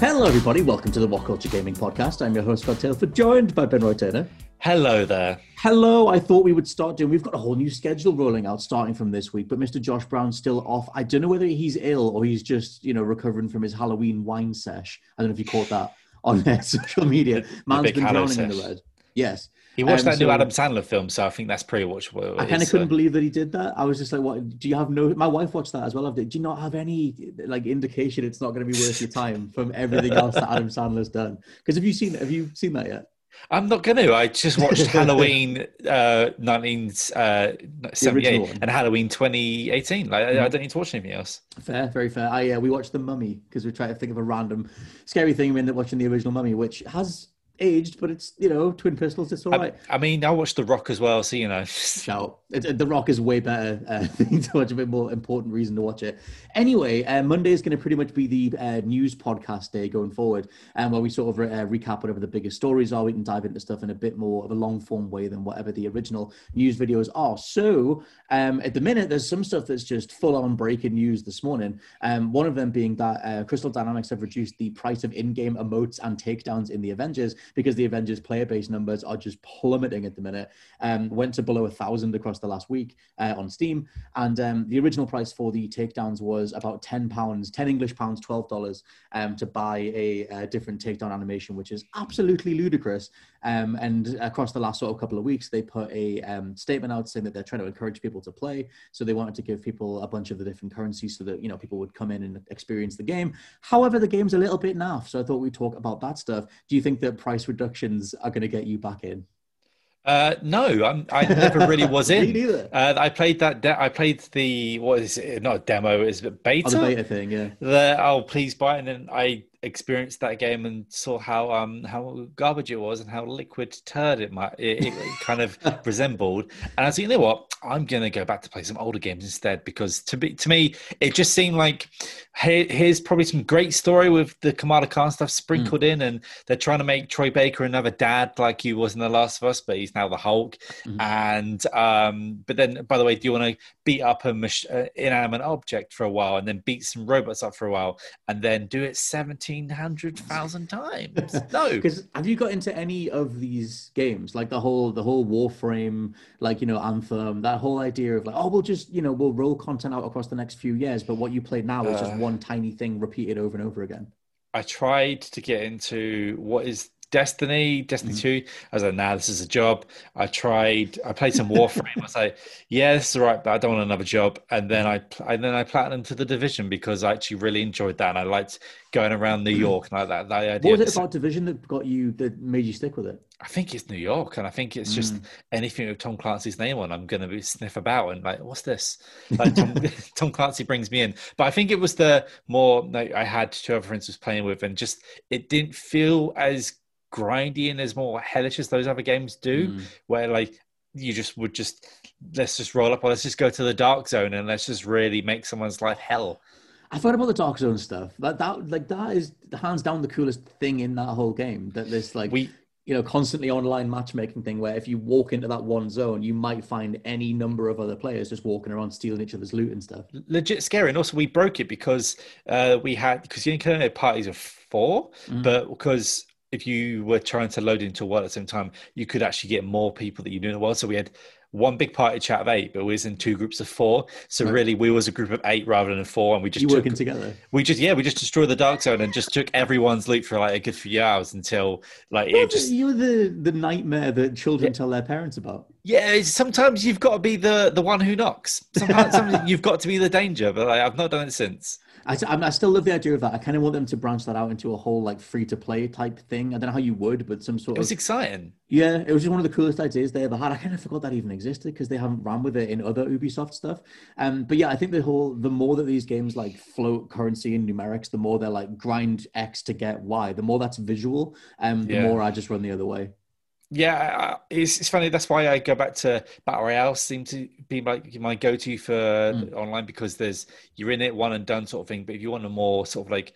Hello, everybody. Welcome to the WhatCulture Gaming Podcast. I'm your host, Scott Tailford, joined by Ben Roy Turner. Hello there. Hello. I thought we would start doing. We've got a whole new schedule rolling out starting from this week, but Mr. Josh Brown's still off. I don't know whether he's ill or he's just, you know, recovering from his Halloween wine sesh. I don't know if you caught that on uh, social media. Man's been drowning in the red. Yes. He watched Um, that new Adam Sandler film, so I think that's pretty watchable. I kind of couldn't uh, believe that he did that. I was just like, "What? Do you have no?" My wife watched that as well. Do you not have any like indication it's not going to be worth your time from everything else that Adam Sandler's done? Because have you seen? Have you seen that yet? I'm not going to. I just watched Halloween uh, 1978 original one. and Halloween 2018. Like, I- I don't need to watch anything else. Fair, very fair. I uh, we watched The Mummy because we tried to think of a random scary thing. We ended up watching the original Mummy, which has aged, but it's you know twin pistols. It's all I, right. I mean, I watched The Rock as well, so you know. Shout. It, the Rock is way better uh, thing to watch, a bit more important reason to watch it. Anyway, uh, Monday is going to pretty much be the uh, news podcast day going forward, and where we sort of uh, recap whatever the biggest stories are. We can dive into stuff in a bit more of a long form way than whatever the original news videos are. So um, at the minute, there's some stuff that's just full on breaking news this morning. Um, one of them being that uh, Crystal Dynamics have reduced the price of in-game emotes and takedowns in the Avengers because the Avengers player base numbers are just plummeting at the minute. Um, went to below a thousand across the last week uh, on Steam, and um, the original price for the takedowns was about ten pounds, ten English pounds, twelve dollars um, to buy a, uh different takedown animation, which is absolutely ludicrous. Um, and across the last sort of couple of weeks, they put a um, statement out saying that they're trying to encourage people to play. So they wanted to give people a bunch of the different currencies so that you know people would come in and experience the game. However, the game's a little bit naff, so I thought we'd talk about that stuff. Do you think that price reductions are going to get you back in? Uh, no, I'm, I never really was Me in. neither. Uh, I played that. De- I played the what is it? Not a demo. Is it beta? Oh, the beta thing, yeah. the oh please buy it and then I experienced that game and saw how um how garbage it was and how liquid turd it might it, it kind of resembled. And I thinking, you know what? I'm gonna go back to play some older games instead because to be to me it just seemed like here, here's probably some great story with the Kamala Khan stuff sprinkled in and they're trying to make Troy Baker another dad like he was in The Last of Us but he's now the Hulk. Mhm. and um but then by the way do you want to beat up a mach- uh, inanimate object for a while and then beat some robots up for a while and then do it 1700,000 times. No. Because have you got into any of these games, like the whole the whole Warframe, like you know Anthem, that whole idea of like, oh, we'll just you know we'll roll content out across the next few years, but what you play now is just Uh. one tiny thing repeated over and over again. I tried to get into what is Destiny, Destiny mm. 2. I was like, nah, this is a job. I tried, I played some Warframe. I was like, yeah, this is all right, but I don't want another job. And then I, and then I platinumed to the Division because I actually really enjoyed that. And I liked going around New mm. York and like that. that idea What was it about Division that got you that made you stick with it? I think it's New York, and I think it's just mm. anything with Tom Clancy's name on. I'm going to be sniff about and like, what's this? Like Tom, Tom Clancy brings me in, but I think it was the more like, I had two other friends was playing with, and just it didn't feel as grindy and as more hellish as those other games do, Mm. where like you just would just let's just roll up or let's just go to the dark zone and let's just really make someone's life hell. I thought about the Dark Zone stuff. That that like that is hands down the coolest thing in that whole game. That this like We you know constantly online matchmaking thing where if you walk into that one zone, you might find any number of other players just walking around stealing each other's loot and stuff. legit scary. And also, we broke it because uh, we had because you can only have parties of 4 Mhm. but because if you were trying to load into a world at the same time, you could actually get more people that you knew in the world. So we had one big party chat of eight, but we was in two groups of four. So right. really, we was a group of eight rather than four, and we just you took, working together. We just yeah, we just destroyed the dark zone and just took everyone's loot for like a good few hours until like well, just you were the the nightmare that children yeah. tell their parents about. Yeah, sometimes you've got to be the the one who knocks. Sometimes, sometimes you've got to be the danger, but like, I've not done it since. I, I still love the idea of that. I kind of want them to branch that out into a whole like free to play type thing. I don't know how you would, but some sort of. It was of, exciting. Yeah, it was just one of the coolest ideas they ever had. I kind of forgot that even existed because they haven't ran with it in other Ubisoft stuff. Um, but yeah, I think the whole the more that these games like float currency and numerics, the more they're like grind X to get Y. The more that's visual, um, the yeah. more I just run the other way yeah, it's, it's funny. That's why I go back to battle royale. Seem to be my my go to for mm. online because there's you're in it one and done sort of thing. But if you want a more sort of like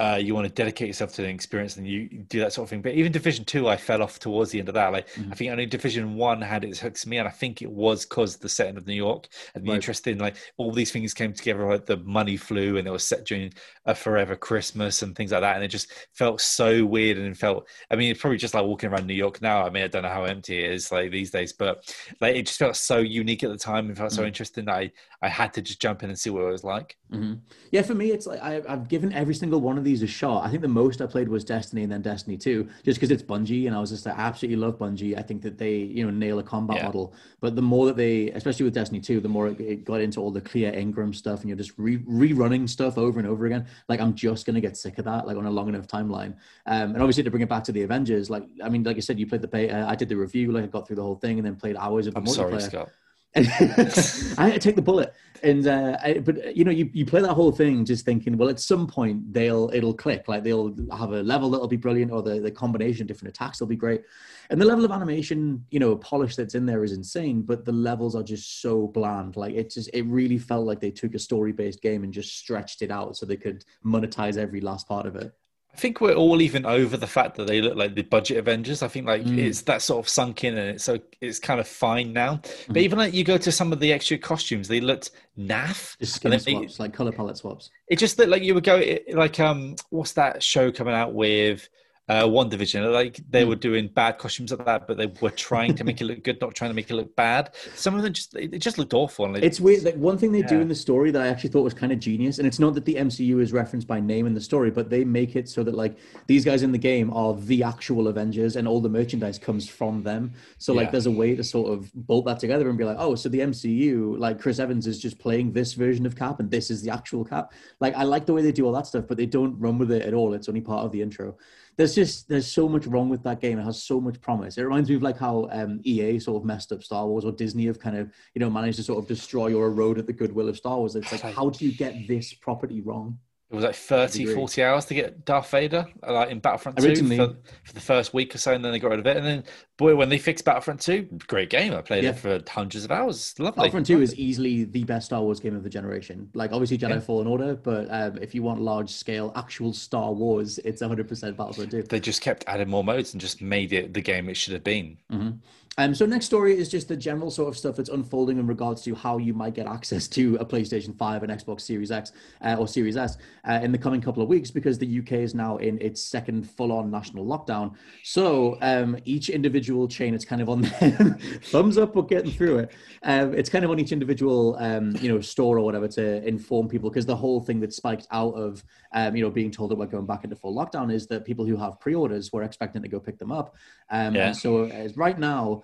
uh, you want to dedicate yourself to the experience and you do that sort of thing. But even Division Two, I fell off towards the end of that. Like mm-hmm. I think only Division One had its hooks me, and I think it was because the setting of New York and the right. interest in like all these things came together. Like the money flew, and it was set during a forever Christmas and things like that, and it just felt so weird and felt. I mean, it's probably just like walking around New York now. I mean, I don't know how empty it is like these days, but like it just felt so unique at the time and felt mm-hmm. so interesting that I I had to just jump in and see what it was like. Mm-hmm. Yeah, for me, it's like I, I've given every single one of these a shot. I think the most I played was Destiny and then Destiny 2, just because it's Bungie and I was just like, I absolutely love Bungie. I think that they, you know, nail a combat yeah. model. But the more that they, especially with Destiny 2, the more it got into all the clear engram stuff and you're just re- rerunning stuff over and over again. Like, I'm just going to get sick of that, like on a long enough timeline. Um, and obviously, to bring it back to the Avengers, like, I mean, like I said, you played the beta, I did the review, like, I got through the whole thing and then played hours of the I'm multiplayer. Sorry, Scott. I had to take the bullet, and uh, I, but you know, you, you play that whole thing just thinking, well, at some point they'll it'll click, like they'll have a level that'll be brilliant, or the, the combination of different attacks will be great, and the level of animation, you know, polish that's in there is insane, but the levels are just so bland. Like it just it really felt like they took a story based game and just stretched it out so they could monetize every last part of it. I think we're all even over the fact that they look like the budget Avengers. I think like mm. it's that sort of sunk in and it's so it's kind of fine now. Mm. But even like you go to some of the extra costumes, they looked naff. Just skin swaps, like color palette swaps. It just looked like you would go like um what's that show coming out with uh, WandaVision. Like they mm. were doing bad costumes like that, but they were trying to make it look good, not trying to make it look bad. Some of them just it just looked awful. Like, it's weird. Like one thing they yeah. do in the story that I actually thought was kind of genius, and it's not that the MCU is referenced by name in the story, but they make it so that like these guys in the game are the actual Avengers, and all the merchandise comes from them. So like yeah. there's a way to sort of bolt that together and be like, oh, so the MCU, like Chris Evans is just playing this version of Cap, and this is the actual Cap. Like I like the way they do all that stuff, but they don't run with it at all. It's only part of the intro there's just there's so much wrong with that game. It has so much promise. It reminds me of like how um, EA sort of messed up Star Wars, or Disney have kind of you know managed to sort of destroy or erode at the goodwill of Star Wars. It's like how do you get this property wrong? It was like 30, 40 hours to get Darth Vader, like in Battlefront 2 for, for, the first week or so, and then they got rid of it. And then, boy, when they fixed Battlefront 2, great game. I played yeah. it for hundreds of hours. Lovely. Battlefront 2 is easily the best Star Wars game of the generation. Like, obviously, Jedi yeah. Fallen Order, but um, if you want large scale, actual Star Wars, it's 100% Battlefront 2. They just kept adding more modes and just made it the game it should have been. Mm-hmm. Um, so next story is just the general sort of stuff that's unfolding in regards to how you might get access to a PlayStation 5 and Xbox Series X uh, or Series S uh, in the coming couple of weeks because the UK is now in its second full-on national lockdown. So um, each individual chain, it's kind of on thumbs up or getting through it. Um, it's kind of on each individual, um, you know, store or whatever to inform people because the whole thing that spiked out of, um, you know, being told that we're going back into full lockdown is that people who have pre-orders were expecting to go pick them up. Um, yeah. so right now,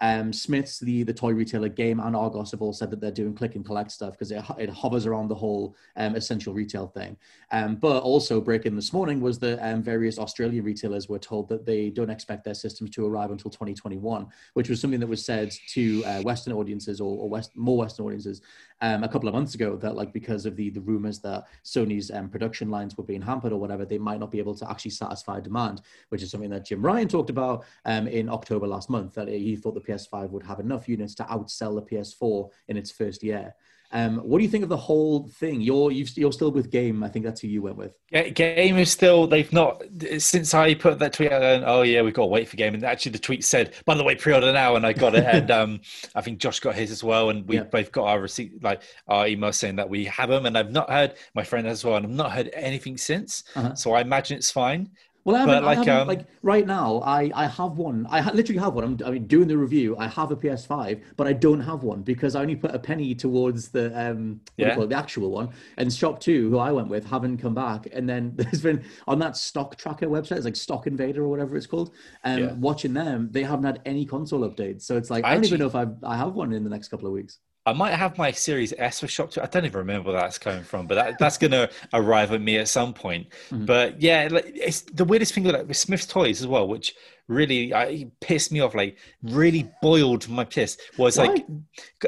um, Smyths, the the toy retailer, Game and Argos have all said that they're doing click and collect stuff because it, it hovers around the whole um, essential retail thing. Um, but also breaking this morning was that um, various Australian retailers were told that they don't expect their systems to arrive until 2021, which was something that was said to uh, Western audiences or, or West, more Western audiences um, a couple of months ago that like because of the the rumors that Sony's um, production lines were being hampered or whatever, they might not be able to actually satisfy demand, which is something that Jim Ryan talked about in October last month that he thought the PS5 would have enough units to outsell the PS4 in its first year. Um, what do you think of the whole thing? You're you are still with Game. I think that's who you went with. Yeah, Game is still. They've not since I put that tweet out. And, oh yeah, we've got to wait for Game. And actually, the tweet said, "By the way, pre-order now." And I got it. and um, I think Josh got his as well. And we yeah. both got our receipt, like our email saying that we have them. And I've not heard my friend as well. And I've not heard anything since. Uh-huh. So I imagine it's fine. Well, I, haven't, But, I like, haven't- um, like right now, I, I have one. I ha- literally have one. I'm I mean doing the review. I have a PS5, but I don't have one because I only put a penny towards the um what do you Yeah. call it, the actual one. And ShopTo, who I went with, haven't come back. And then there's been on that stock tracker website, it's like Stock Informer or whatever it's called. Um, Yeah. watching them, they haven't had any console updates. So it's like I don't even know if I I have one in the next couple of weeks. I might have my Series S for ShopTo. I don't even remember where that's coming from, but that, that's going to arrive at me at some point. Mm-hmm. But yeah, like, it's the weirdest thing like, with Smyth's Toys as well, which really I, pissed me off, like really boiled my piss, was like,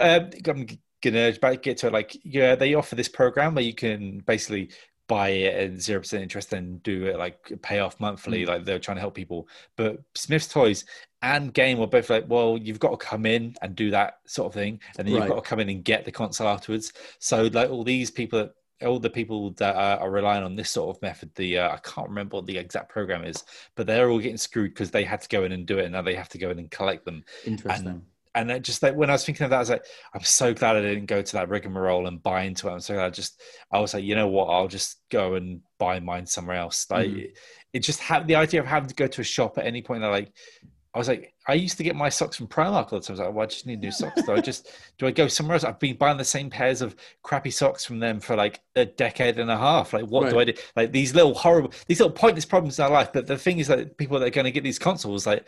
uh, I'm going to get to it. Like, yeah, they offer this program where you can basically buy it at 0% interest and do it like pay off monthly. Like they're trying to help people. But Smyth's Toys and game were both like, well, you've got to come in and do that sort of thing, and then you've Right. got to come in and get the console afterwards. So like all these people, all the people that are, are relying on this sort of method, the uh, I can't remember what the exact program is, but they're all getting screwed because they had to go in and do it, and now they have to go in and collect them. Interesting. And it just like when I was thinking of that, I was like, I'm so glad I didn't go to that rigmarole and buy into it. I'm so glad I just, I was like, you know what, I'll just go and buy mine somewhere else. Like, Mhm. it just had the idea of having to go to a shop at any point. Like, I was like, I used to get my socks from Primark all the time. I was like, well, I just need new socks. Do I just, do I go somewhere else? I've been buying the same pairs of crappy socks from them for like a decade and a half. Like, what do I do? Like these little horrible, these little pointless problems in our life. But the thing is that people that are going to get these consoles, like,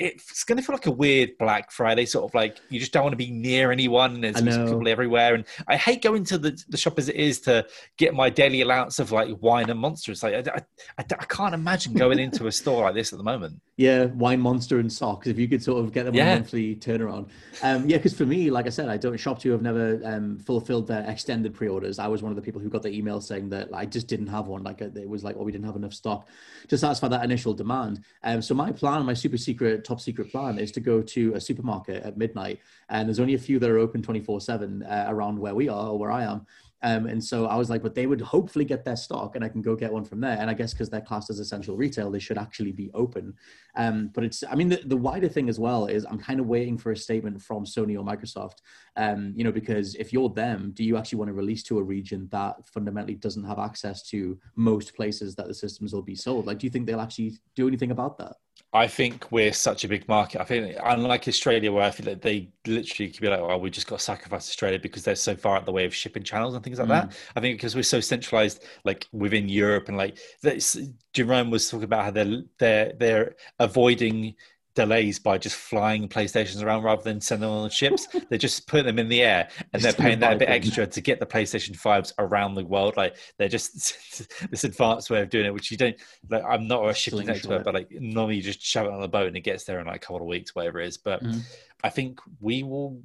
it's going to feel like a weird Black Friday sort of like you just don't want to be near anyone. And there's I these know. people everywhere. And I hate going to the, the shop as it is to get my daily allowance of like wine and monsters. Like, I, I, I, I can't imagine going into a store like this at the moment. Yeah, wine monster and socks. If you could sort of get them on Yeah. a monthly turnaround. Um, yeah, because for me, like I said, I don't ShopTo have never um, fulfilled their extended pre-orders. I was one of the people who got the email saying that I just didn't have one. Like it was like, oh, we didn't have enough stock to satisfy that initial demand. Um, so my plan, my super secret, top secret plan, is to go to a supermarket at midnight, and there's only a few that are open 24/7 uh, around where we are or where I am. Um, and so I was like, but they would hopefully get their stock and I can go get one from there. And I guess because they're classed as essential retail, they should actually be open. Um, but it's, I mean, the, the wider thing as well is I'm kind of waiting for a statement from Sony or Microsoft, um, you know, because if you're them, do you actually want to release to a region that fundamentally doesn't have access to most places that the systems will be sold? Like, do you think they'll actually do anything about that? I think we're such a big market. I think, unlike Australia, where I feel that they literally could be like, "Oh, we just got to sacrifice Australia because they're so far out the way of shipping channels and things like that." Mm. I think because we're so centralized, like within Europe, and like this, Jerome was talking about how they're they're they're avoiding delays by just flying PlayStations around rather than sending them on ships. they're just putting them in the air and they're paying that a bit extra to get the PlayStation 5s around the world. Like they're just this advanced way of doing it, which you don't like I'm not a shipping Slingshot expert, but like normally you just shove it on the boat and it gets there in like a couple of weeks, whatever it is. But Mhm. I think we will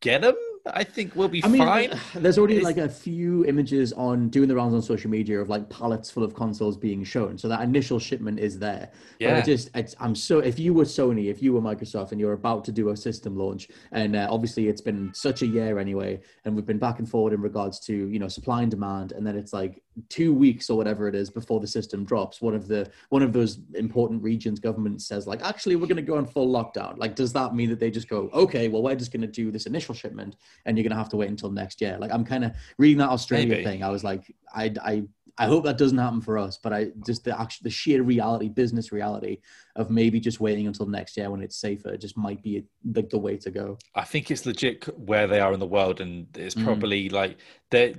get them. I think we'll be I mean, fine. there's already It's- like a few images on doing the rounds on social media of like pallets full of consoles being shown. So that initial shipment is there. But I just, it's, I'm so, if you were Sony, if you were Microsoft and you're about to do a system launch, and uh, obviously it's been such a year anyway, and we've been back and forward in regards to, you know, supply and demand, and then it's like two weeks or whatever it is before the system drops. One of the, one of those important regions government says like, actually, we're going to go on full lockdown. Like, does that mean that they just go, okay, well, we're just going to do this initial shipment and you're going to have to wait until next year? Like, I'm kind of reading that Australia Maybe. thing. I was like, I, I, I hope that doesn't happen for us, but I just the actual the sheer reality, business reality of maybe just waiting until next year when it's safer, just might be like the way to go. I think it's legit where they are in the world, and it's Mm. probably like they're,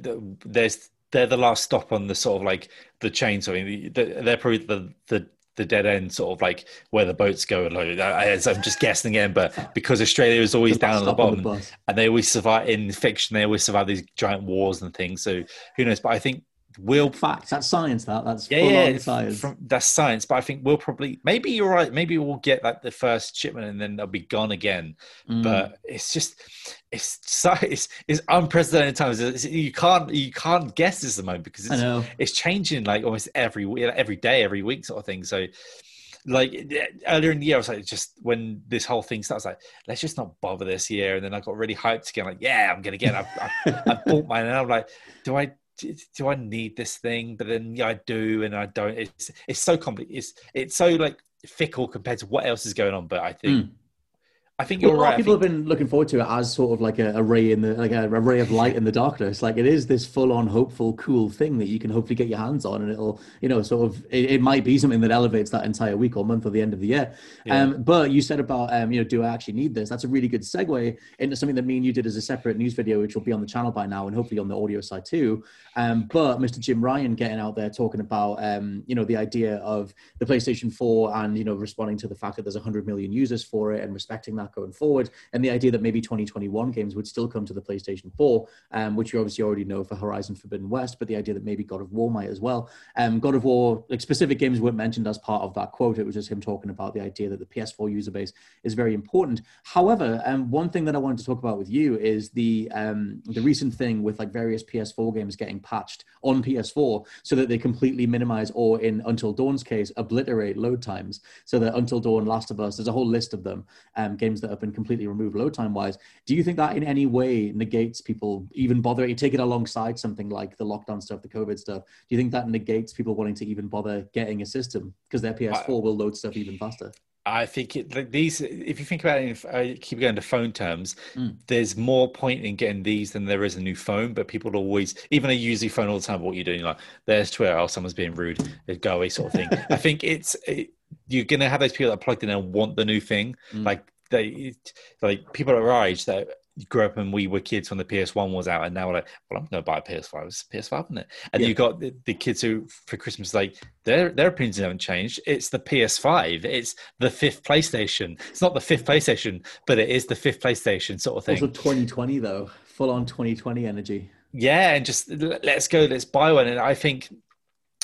there's they're the last stop on the sort of like the chain. So I mean, they're probably the the the dead end, sort of like where the boats go. Like, I- as I'm just guessing again, but because Australia is always down at the on the bottom, and they always survive in fiction. They always survive these giant wars and things. So who knows? But I think we'll Facts. That's science. That that's yeah, yeah, science. From, that's science, but I think we'll probably maybe you're right. Maybe we'll get like the first shipment and then they'll be gone again. Mm. But it's just it's so it's, it's unprecedented times. It's, you can't you can't guess this at the moment because it's know. it's changing like almost every week, every day, every week, sort of thing. So. Like earlier in the year, I was like, just when this whole thing starts, like, let's just not bother this year. And then I got really hyped again, like, yeah, I'm gonna get. it. I, I, I bought mine, and I'm like, do I do I need this thing? But then yeah, I do and I don't. It's it's so complex. It's it's so like fickle compared to what else is going on. But I think Mm. I think you're Well, a lot right. of people think- have been looking forward to it as sort of like a, a ray in the like a, a ray of light in the darkness. Like it is this full-on hopeful, cool thing that you can hopefully get your hands on, and it'll you know sort of it, it might be something that elevates that entire week or month or the end of the year. Um, but you said about um, you know, do I actually need this? That's a really good segue into something that me and you did as a separate news video, which will be on the channel by now, and hopefully on the audio side too. Um, but Mr. Jim Ryan getting out there talking about um, you know the idea of the PlayStation 4 and you know responding to the fact that there's 100 million users for it and respecting that going forward, and the idea that maybe 2021 games would still come to the PlayStation 4, um, which you obviously already know for Horizon Forbidden West, but the idea that maybe God of War might as well. Um, God of War, like specific games weren't mentioned as part of that quote. It was just him talking about the idea that the PS4 user base is very important. However, um, one thing that I wanted to talk about with you is the um, the recent thing with like various PS4 games getting patched on PS4 so that they completely minimize or in Until Dawn's case obliterate load times. So that Until Dawn, Last of Us, there's a whole list of them, um, games that have been completely removed load time wise. Do you think that in any way negates people even bothering? You take it alongside something like the lockdown stuff, the COVID stuff. Do you think that negates people wanting to even bother getting a system because their PS4 will load stuff even faster? I think it, like these, if you think about it, if I keep going to phone terms, Mm. there's more point in getting these than there is a new phone. But people always, even they use the phone all the time. What you're doing, like there's Twitter, oh, someone's being rude, go away, sort of thing. I think it's it, you're gonna have those people that are plugged in and want the new thing. Mm. Like they, like people at our age that grew up and we were kids when the PS1 was out, and now we're like, well, I'm gonna buy a PS5. It's a PS5, isn't it? And Yeah. you got the, the kids who for Christmas like their their opinions haven't changed. It's the PS5. It's the fifth PlayStation. It's not the fifth PlayStation, but it is the fifth PlayStation sort of thing. Also 2020 though, full on 2020 energy. yeah, and just let's go, let's buy one. And I think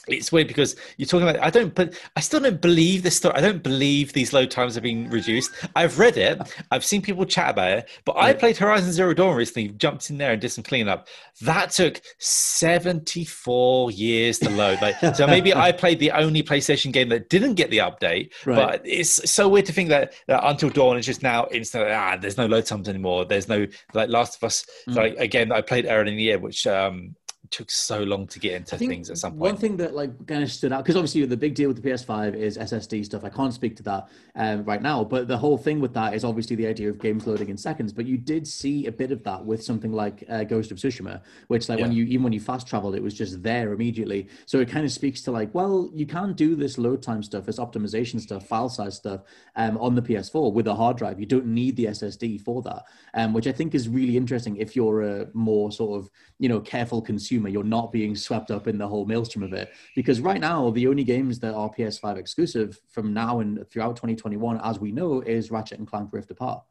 it's weird because you're talking about. I don't, but I still don't believe this story. I don't believe these load times have been reduced. I've read it. I've seen people chat about it. But I played Horizon Zero Dawn recently. Jumped in there and did some cleanup. That took 74 years to load. Like, so maybe I played the only PlayStation game that didn't get the update. Right. But it's so weird to think that, that Until Dawn is just now instant. Ah, there's no load times anymore. There's no like Last of Us. Mm. Like again, I played earlier in the year, which um took so long to get into things at some point. One thing that like kind of stood out because obviously the big deal with the PS5 is SSD stuff. I can't speak to that um, right now, but the whole thing with that is obviously the idea of games loading in seconds. But you did see a bit of that with something like uh, Ghost of Tsushima, which like when you even when you fast traveled, it was just there immediately. So it kind of speaks to like, well, you can't do this load time stuff, this optimization stuff, file size stuff um, on the PS4 with a hard drive. You don't need the SSD for that, um, which I think is really interesting if you're a more sort of you know careful consumer. You're not being swept up in the whole maelstrom of it because right now the only games that are PS5 exclusive from now and throughout 2021, as we know, is Ratchet and Clank Rift Apart.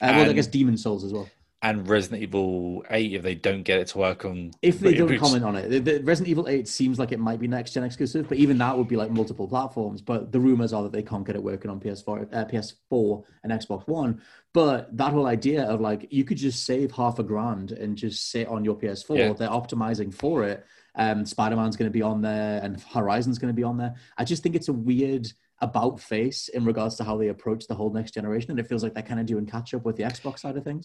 Uh, well, I guess Demon's Souls as well. And Resident Evil 8, if they don't get it to work on. If they don't comment on it, the, the Resident Evil 8 seems like it might be next gen exclusive, but even that would be like multiple platforms. But the rumors are that they can't get it working on PS4, uh, PS4 and Xbox One. But that whole idea of like you could just save half a grand and just sit on your PS4, Yeah. they're optimizing for it. Um, Spider Man's going to be on there, and Horizon's going to be on there. I just think it's a weird about face in regards to how they approach the whole next generation, and it feels like they're kind of doing catch up with the Xbox side of things.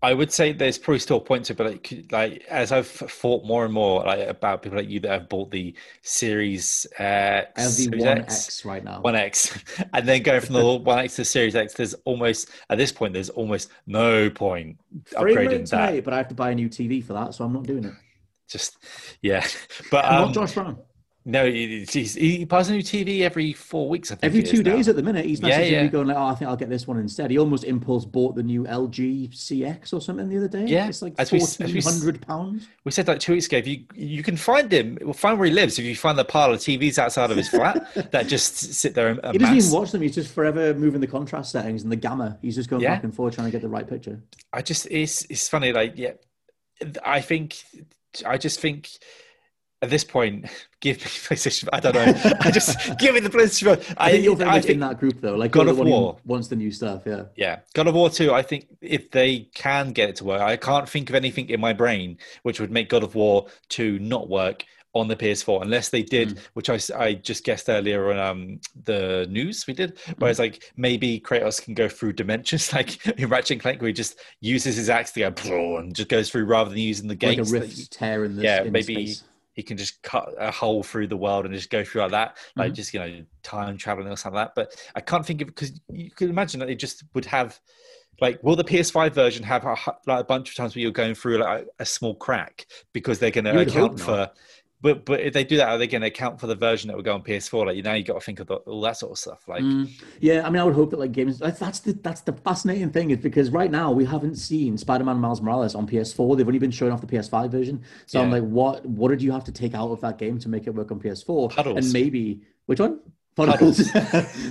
I would say there's probably still a point to, it, but like, like as I've thought more and more like about people like you that have bought the Series uh, I have the Series One X, right now. One X, and then going from the One X to Series X. There's almost at this point, there's almost no point upgrading that. great, but I have to buy a new TV for that, so I'm not doing it. Just yeah, but um, not Josh Brown. No, he, buys a new TV every four weeks. I think Every two now. days at the minute, he's messaging Yeah, yeah. me going like, "Oh, I think I'll get this one instead." He almost impulse bought the new LG CX or something the other day. Yeah, it's like as we- as we fourteen hundred pounds. We said like two weeks ago. If you you can find him, we'll find where he lives. If you find the pile of TVs outside of his flat that just sit there and He doesn't even watch them. He's just forever moving the contrast settings and the gamma. He's just going Yeah. back and forth trying to get the right picture. I just it's it's funny. Like yeah, I think I just think at this point, give me PlayStation. I don't know. I just give me the PlayStation. I, think you're very much in that group though. Like God you're of War. wants the new stuff. Yeah. Yeah, God of War 2, I think if they can get it to work, I can't think of anything in my brain which would make God of War 2 not work on the PS4 unless they did, Mm. which I just guessed earlier on um, the news we did, Mm. whereas like maybe Kratos can go through dimensions like in Ratchet and Clank where he just uses his axe to go and just goes through rather than using the Like a gates. rift tear in the yeah, in maybe space. He can just cut a hole through the world and just go through like that, like Mhm. just you know time traveling or something like that. But I can't think of because you could imagine that they just would have like will the PS5 version have a, like a bunch of times where you're going through like a, small crack because they're going to account for. But but if they do that, are they going to account for the version that will go on PS4? Like you now you got to think of the, all that sort of stuff. Like Mm. Yeah, I mean, I would hope that like games. Like, that's the that's the fascinating thing is because right now we haven't seen Spider-Man Miles Morales on PS4. They've only been showing off the PS5 version. So I'm like, what what did you have to take out of that game to make it work on PS4? Puddles. And maybe which one? Puddles,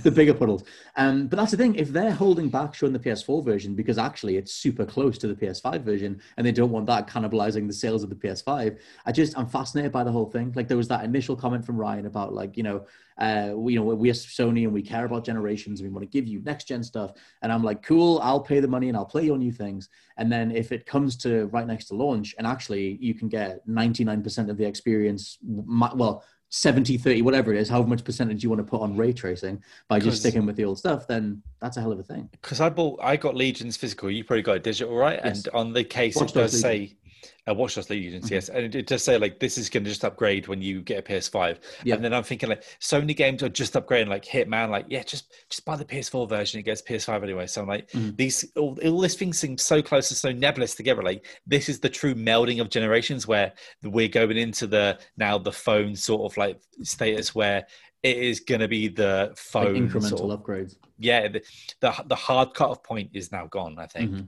the bigger puddles. Um, but that's the thing. If they're holding back showing the PS4 version because actually it's super close to the PS5 version, and they don't want that cannibalizing the sales of the PS5, I just I'm fascinated by the whole thing. Like there was that initial comment from Ryan about like you know uh, we, you know, we're Sony and we care about generations and we want to give you next gen stuff. And I'm like, cool, I'll pay the money and I'll play your new things. And then if it comes to right next to launch and actually you can get 99% of the experience, well, 70, 30, whatever it is, however much percentage you want to put on ray tracing by just sticking with the old stuff, then that's a hell of a thing. because I bought, I got Legions physical. You probably got it digital, right? Yes. And on the case, Watch it does Dogs say, uh, Watch Dogs Legions, Mhm. yes, and it, it does say like this is going to just upgrade when you get a PS5. Yeah. And then I'm thinking like so many games are just upgrading, like Hitman, like yeah, just just buy the PS4 version. It gets PS5 anyway. So I'm like, Mhm. these all, all this thing seems so close and so nebulous together. Like this is the true melding of generations where we're going into the now the phone sort of like status where it is going to be the Like phone incremental sort of, upgrades. yeah the, the the hard cutoff point is now gone. I think. Mhm.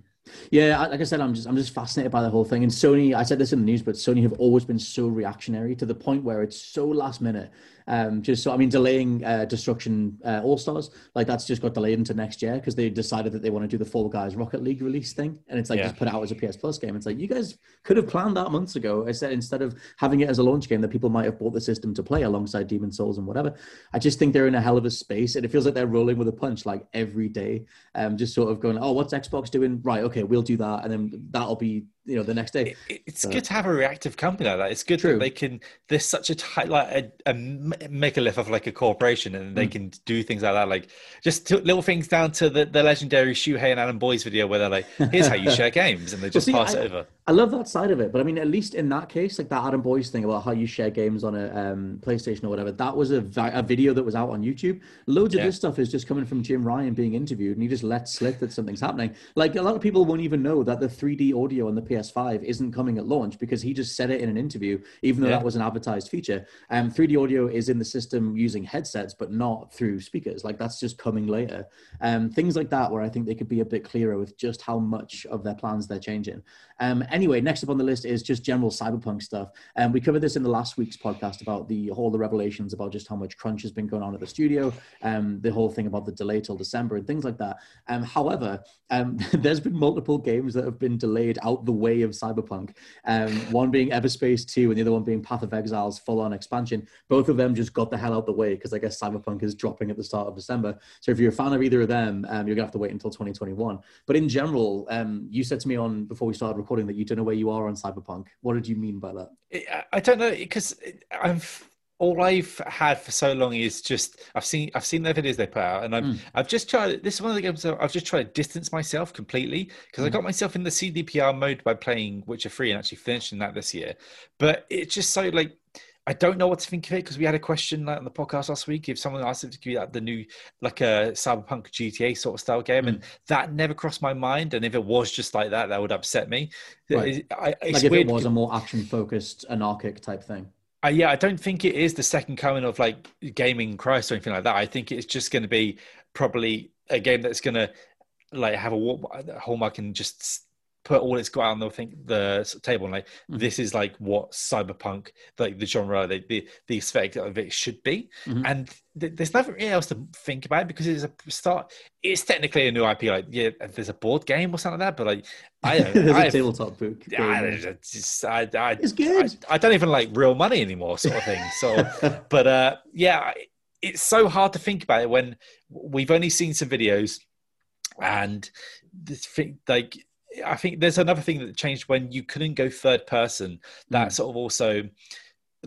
Yeah, like I said, I'm just I'm just fascinated by the whole thing. And Sony, I said this in the news, but Sony have always been so reactionary to the point where it's so last minute. Um, just so I mean, delaying uh, Destruction uh, All Stars, like that's just got delayed into next year because they decided that they want to do the Fall Guys Rocket League release thing, and it's like Yeah. just put out as a PS Plus game. It's like you guys could have planned that months ago. I said instead of having it as a launch game that people might have bought the system to play alongside Demon's Souls and whatever. I just think they're in a hell of a space, and it feels like they're rolling with a punch like every day. Um, just sort of going, oh, what's Xbox doing? Right, okay, we'll do that, and then that'll be you know the next day. It, it's so. good to have a reactive company like that. It's good True. that they can. There's such a tight like a, make a megalith of like a corporation, and they mm. can do things like that. Like just little things down to the, the legendary Shuhei and Adam Boyes video where they're like, "Here's how you share games," and they just well, see, pass I, it over. I love that side of it, but I mean, at least in that case, like that Adam Boyes thing about how you share games on a um, PlayStation or whatever, that was a, a video that was out on YouTube. Loads yeah. of this stuff is just coming from Jim Ryan being interviewed, and he just lets slip that something's happening. Like a lot of people won't even know that the 3D audio on the PS5 isn't coming at launch because he just said it in an interview, even though yeah. that was an advertised feature. Um, 3D audio is in the system using headsets, but not through speakers. Like that's just coming later. Um, things like that, where I think they could be a bit clearer with just how much of their plans they're changing. Um, anyway, next up on the list is just general cyberpunk stuff. And um, we covered this in the last week's podcast about the whole the revelations about just how much crunch has been going on at the studio, um, the whole thing about the delay till December and things like that. Um, however, um, there's been multiple games that have been delayed out the way of cyberpunk. Um, one being Everspace 2 and the other one being Path of Exile's full-on expansion. Both of them just got the hell out the way because I guess cyberpunk is dropping at the start of December. So if you're a fan of either of them, um, you're gonna have to wait until 2021. But in general, you said to me on before we started recording that you don't know where you are on cyberpunk. What did you mean by that? I don't know because I've all I've had for so long is just I've seen I've seen their videos they put out, and I've mm. I've just tried. This is one of the games I've just tried to distance myself completely because mm. I got myself in the CDPR mode by playing Witcher Three and actually finishing that this year. But it's just so like I don't know what to think of it because we had a question like, on the podcast last week. If someone asked if to be like the new, like a cyberpunk GTA sort of style game, mm. and that never crossed my mind. And if it was just like that, that would upset me. Right. I, like if it was a more action focused, anarchic type thing. Uh, yeah, I don't think it is the second coming of like gaming Christ or anything like that. I think it's just going to be probably a game that's going to like have a hallmark and just put all it's got on the thing the table and like mm-hmm. this is like what cyberpunk like the genre the the, the aesthetic of it should be mm-hmm. and th- there's nothing really else to think about because it's a start it's technically a new ip like yeah there's a board game or something like that but like i don't there's a tabletop book I, just, I, I, it's good I, I, don't even like real money anymore sort of thing so but uh yeah it's so hard to think about it when we've only seen some videos and this thing like I think there's another thing that changed when you couldn't go third person. That mm. sort of also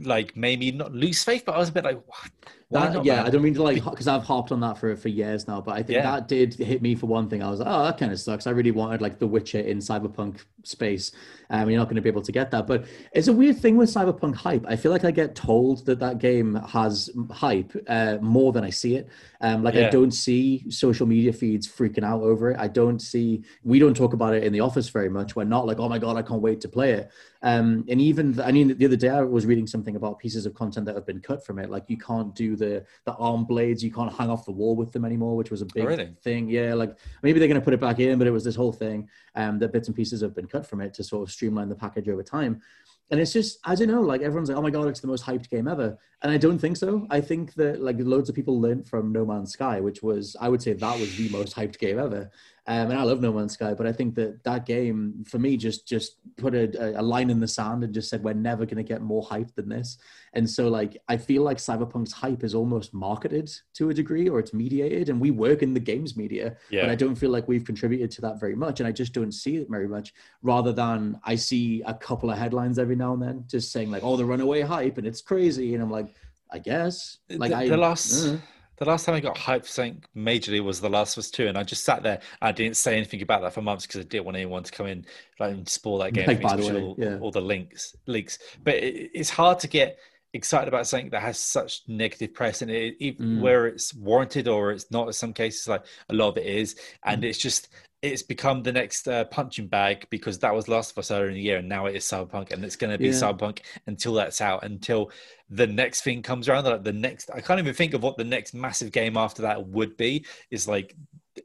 like made me not lose faith, but I was a bit like, what? That, yeah, I don't mean to like because I've harped on that for for years now, but I think yeah. that did hit me for one thing. I was like, oh, that kind of sucks. I really wanted like The Witcher in cyberpunk space. Um, you're not going to be able to get that, but it's a weird thing with cyberpunk hype. I feel like I get told that that game has hype uh, more than I see it. Um, like yeah. I don't see social media feeds freaking out over it. I don't see. We don't talk about it in the office very much. We're not like, oh my god, I can't wait to play it. Um, and even I mean, the other day I was reading something about pieces of content that have been cut from it. Like you can't do the the arm blades. You can't hang off the wall with them anymore, which was a big oh, really? thing. Yeah, like maybe they're going to put it back in, but it was this whole thing um, that bits and pieces have been cut from it to sort of streamline the package over time. And it's just, I don't know, like everyone's like, oh my God, it's the most hyped game ever. And I don't think so. I think that like loads of people learned from No Man's Sky, which was, I would say that was the most hyped game ever. Um, and I love No Man's Sky, but I think that that game for me just just put a, a line in the sand and just said we're never going to get more hype than this. And so like I feel like Cyberpunk's hype is almost marketed to a degree, or it's mediated. And we work in the games media, yeah. but I don't feel like we've contributed to that very much, and I just don't see it very much. Rather than I see a couple of headlines every now and then just saying like, "Oh, the runaway hype," and it's crazy, and I'm like, I guess like the, I, the last. Uh, the last time I got hyped for something majorly was The Last of Us 2, and I just sat there. I didn't say anything about that for months because I didn't want anyone to come in like, and spoil that game. Like, by the way, all, yeah. all, the links, leaks. But it, it's hard to get excited about something that has such negative press, and it, it, mm. where it's warranted or it's not. In some cases, like a lot of it is, and mm. it's just it's become the next uh, punching bag because that was Last of Us earlier in the year, and now it is Cyberpunk, and it's going to be yeah. Cyberpunk until that's out, until the next thing comes around. Like the next, I can't even think of what the next massive game after that would be. Is like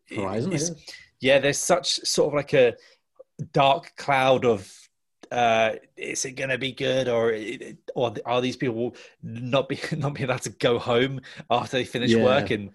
Horizon. yeah, there's such sort of like a dark cloud of uh, is it going to be good or or are these people not be not be allowed to go home after they finish yeah. work? And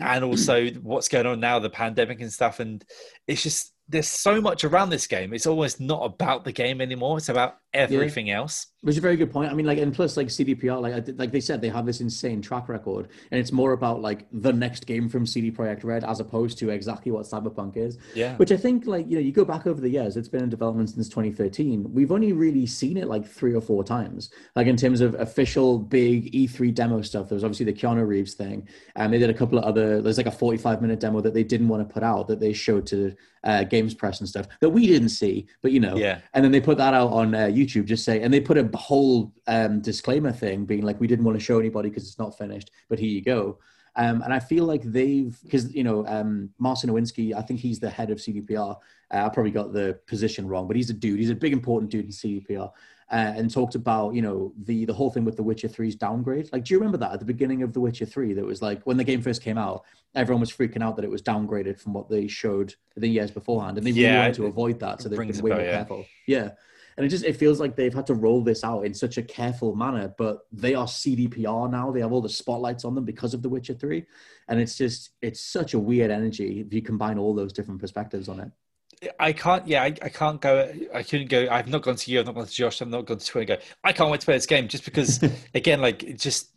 and also what's going on now the pandemic and stuff and it's just there's so much around this game. It's almost not about the game anymore. It's about everything yeah. else. Which is a very good point. I mean, like, and plus, like CDPR, like, like they said, they have this insane track record, and it's more about like the next game from CD Projekt Red as opposed to exactly what Cyberpunk is. Yeah. Which I think, like, you know, you go back over the years, it's been in development since 2013. We've only really seen it like three or four times. Like in terms of official big E3 demo stuff, there was obviously the Keanu Reeves thing, and they did a couple of other. There's like a 45 minute demo that they didn't want to put out that they showed to uh, Games Press and stuff that we didn't see, but you know, yeah. And then they put that out on uh, YouTube, just say, and they put a whole um, disclaimer thing, being like, we didn't want to show anybody because it's not finished, but here you go. Um, and I feel like they've, because you know, um, Marcin Nowinski, I think he's the head of CDPR. Uh, I probably got the position wrong, but he's a dude. He's a big important dude in CDPR uh, and talked about you know the the whole thing with the Witcher 3's downgrade. Like, do you remember that at the beginning of the Witcher 3? That was like when the game first came out, everyone was freaking out that it was downgraded from what they showed the years beforehand, and they really wanted to avoid that, so they've been way more yeah. careful. Yeah. And it just it feels like they've had to roll this out in such a careful manner, but they are CDPR now. They have all the spotlights on them because of The Witcher 3. And it's just it's such a weird energy if you combine all those different perspectives on it. I can't. Yeah, I, I, can't go. I couldn't go. I've not gone to you. I've not gone to Josh. I've not gone to Twitter. go. I can't wait to play this game just because. again, like just.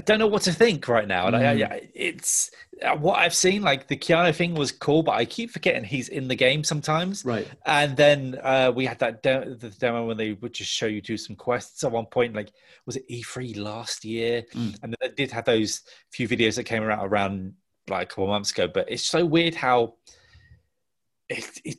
I don't know what to think right now, and mm. I, I, it's uh, what I've seen. Like the Keanu thing was cool, but I keep forgetting he's in the game sometimes. Right. And then uh, we had that de- the demo when they would just show you do some quests at one point. Like was it E3 last year? Mm. And they did have those few videos that came around around like a couple months ago. But it's so weird how it, it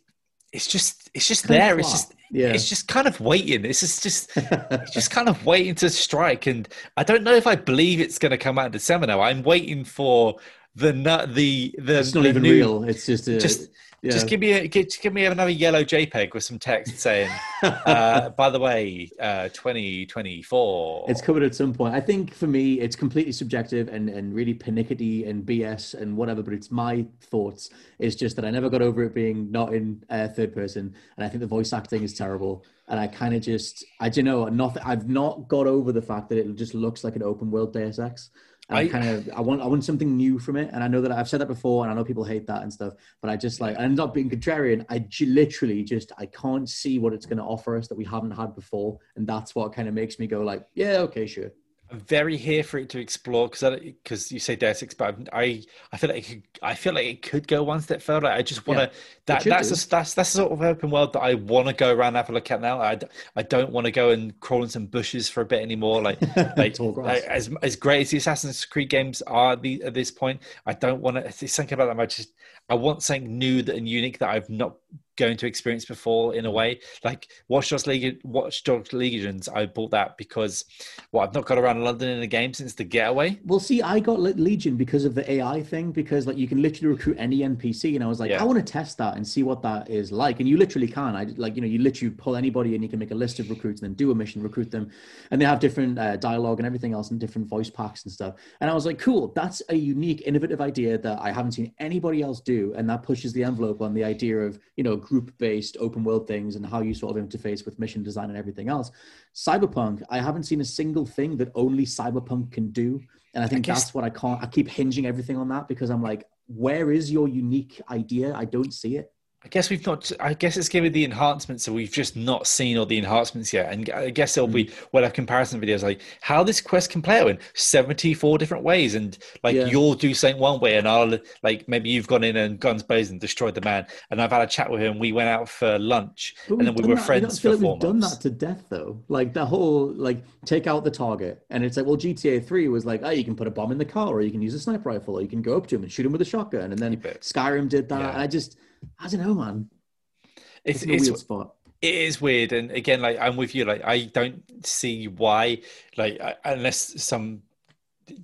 it's just it's just there. It's just yeah. it's just kind of waiting. It's just just it's just kind of waiting to strike. And I don't know if I believe it's going to come out in December now. I'm waiting for the the the. It's not the even new, real. It's just a, just yeah. Just give me a, give, give me another yellow JPEG with some text saying, uh, "By the way, uh, 2024." It's covered at some point. I think for me, it's completely subjective and and really pernickety and BS and whatever. But it's my thoughts. It's just that I never got over it being not in uh, third person, and I think the voice acting is terrible. And I kind of just, I don't know, nothing. I've not got over the fact that it just looks like an open world Deus Ex. I kind of I want I want something new from it, and I know that I've said that before, and I know people hate that and stuff. But I just like I'm not being contrarian. I j- literally just I can't see what it's going to offer us that we haven't had before, and that's what kind of makes me go like, yeah, okay, sure. I'm very here for it to explore because because you say Deus Ex, but I I feel like could, I feel like it could go one step further. I just want to yeah, that that's a, that's that's the sort of open world that I want to go around and have a look at now. I, I don't want to go and crawl in some bushes for a bit anymore. Like like, like as as great as the Assassin's Creed games are the, at this point, I don't want to. There's something about them. I just I want something new that, and unique that I've not going to experience before in a way. Like Watch Dogs League, Watch Dogs Legions, I bought that because well, I've not got around London in a game since the Getaway. Well, see, I got Legion because of the AI thing because like you can literally recruit any NPC, and I was like, yeah. I want to test that and see what that is like, and you literally can. I like you know you literally pull anybody and you can make a list of recruits and then do a mission, recruit them, and they have different uh, dialogue and everything else and different voice packs and stuff. And I was like, cool, that's a unique, innovative idea that I haven't seen anybody else do, and that pushes the envelope on the idea of you know group based open world things and how you sort of interface with mission design and everything else. Cyberpunk, I haven't seen a single thing that only Cyberpunk can do. And I think I guess, that's what I can't, I keep hinging everything on that because I'm like, where is your unique idea? I don't see it. I guess we've not. I guess it's given the enhancements, so we've just not seen all the enhancements yet. And I guess it'll be hmm. well, a comparison videos like how this quest can play out in seventy-four different ways, and like yeah. you'll do something one way, and I'll like maybe you've gone in and guns blazing destroyed the man, and I've had a chat with him. We went out for lunch, and then we were that. friends for like four we've months. done that to death, though. Like the whole like take out the target, and it's like well, GTA Three was like oh, you can put a bomb in the car, or you can use a sniper rifle, or you can go up to him and shoot him with a shotgun, and then Skyrim did that. Yeah. I just I don't know, man. It's, it's, it's weird spot. It is weird, and again, like I'm with you. Like I don't see why, like unless some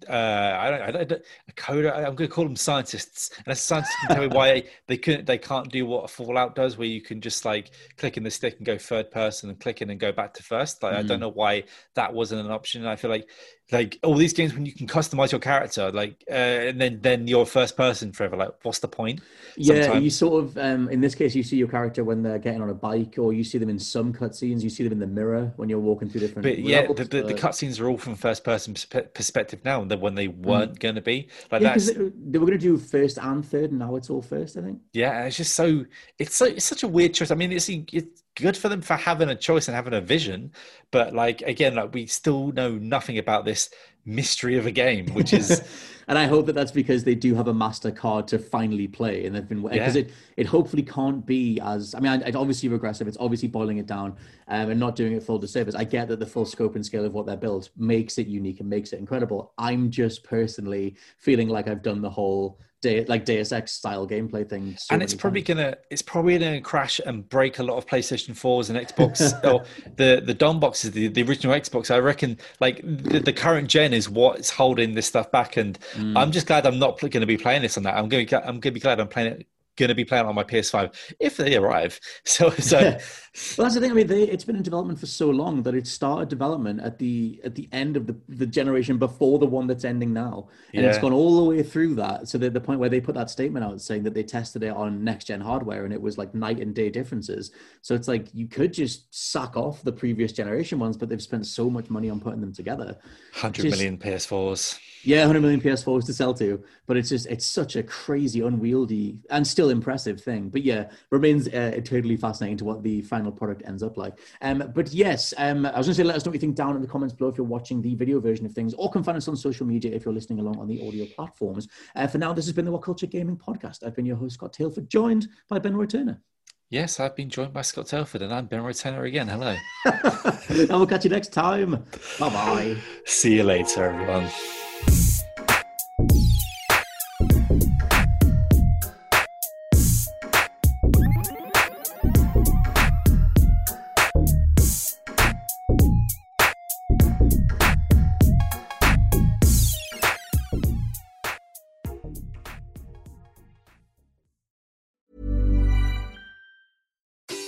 uh, I don't, I don't, a coder. I'm going to call them scientists, and a scientist can tell me why they couldn't, they can't do what a Fallout does, where you can just like click in the stick and go third person, and click in and go back to first. Like mm. I don't mm. know why that wasn't an option. I feel like like all these games when you can customize your character like uh, and then then you're first person forever like what's the point yeah Sometimes... you sort of um in this case you see your character when they're getting on a bike or you see them in some cutscenes you see them in the mirror when you're walking through different but yeah the, the, the cutscenes are all from first person perspective now and when they weren't mm. going to be. Like yeah, that's they, they were going to do first and third and now it's all first i think. Yeah it's just so it's so it's such a weird choice. I mean it's, it's good for them for having a choice and having a vision. But like again, like we still know nothing about this mystery of a game, which is. and I hope that that's because they do have a master card to finally play, and they've been because Yeah. it it hopefully can't be as I mean, it's obviously regressive. It's obviously boiling it down um, and not doing it full disservice. I get that the full scope and scale of what they're built makes it unique and makes it incredible. I'm just personally feeling like I've done the whole day like Deus Ex style gameplay thing, so and it's probably times. gonna it's probably gonna crash and break a lot of PlayStation 4s and Xbox or the the DOM boxes, the, the original Xbox. I reckon like the, the current gen is what's holding this stuff back, and Mm. I'm just glad I'm not going to be playing this on that. I'm going to I'm going to be glad I'm playing it. Going to be playing on my PS5 if they arrive. So so well, that's the thing. I mean, they, it's been in development for so long that it started development at the at the end of the, the generation before the one that's ending now, and it's gone all the way through that. So the point where they put that statement out saying that they tested it on next gen hardware and it was like night and day differences. So it's like you could just suck off the previous generation ones, but they've spent so much money on putting them together. hundred Just- million PS4s. Yeah, 100 million PS4s to sell to, but it's just it's such a crazy, unwieldy, and still impressive thing. But yeah, remains uh, eternally fascinating to what the final product ends up like. Um, but yes, um, I was going to say, let us know what you think down in the comments below if you're watching the video version of things, or come find us on social media if you're listening along on the audio platforms. Uh, for now, this has been the WhatCulture Gaming Podcast. I've been your host Scott Tailford, joined by Ben Roy Turner, Yes, I've been joined by Scott Tailford, and I'm Ben Rotenner again. Hello. and we'll catch you next time. Bye bye. See you later, everyone.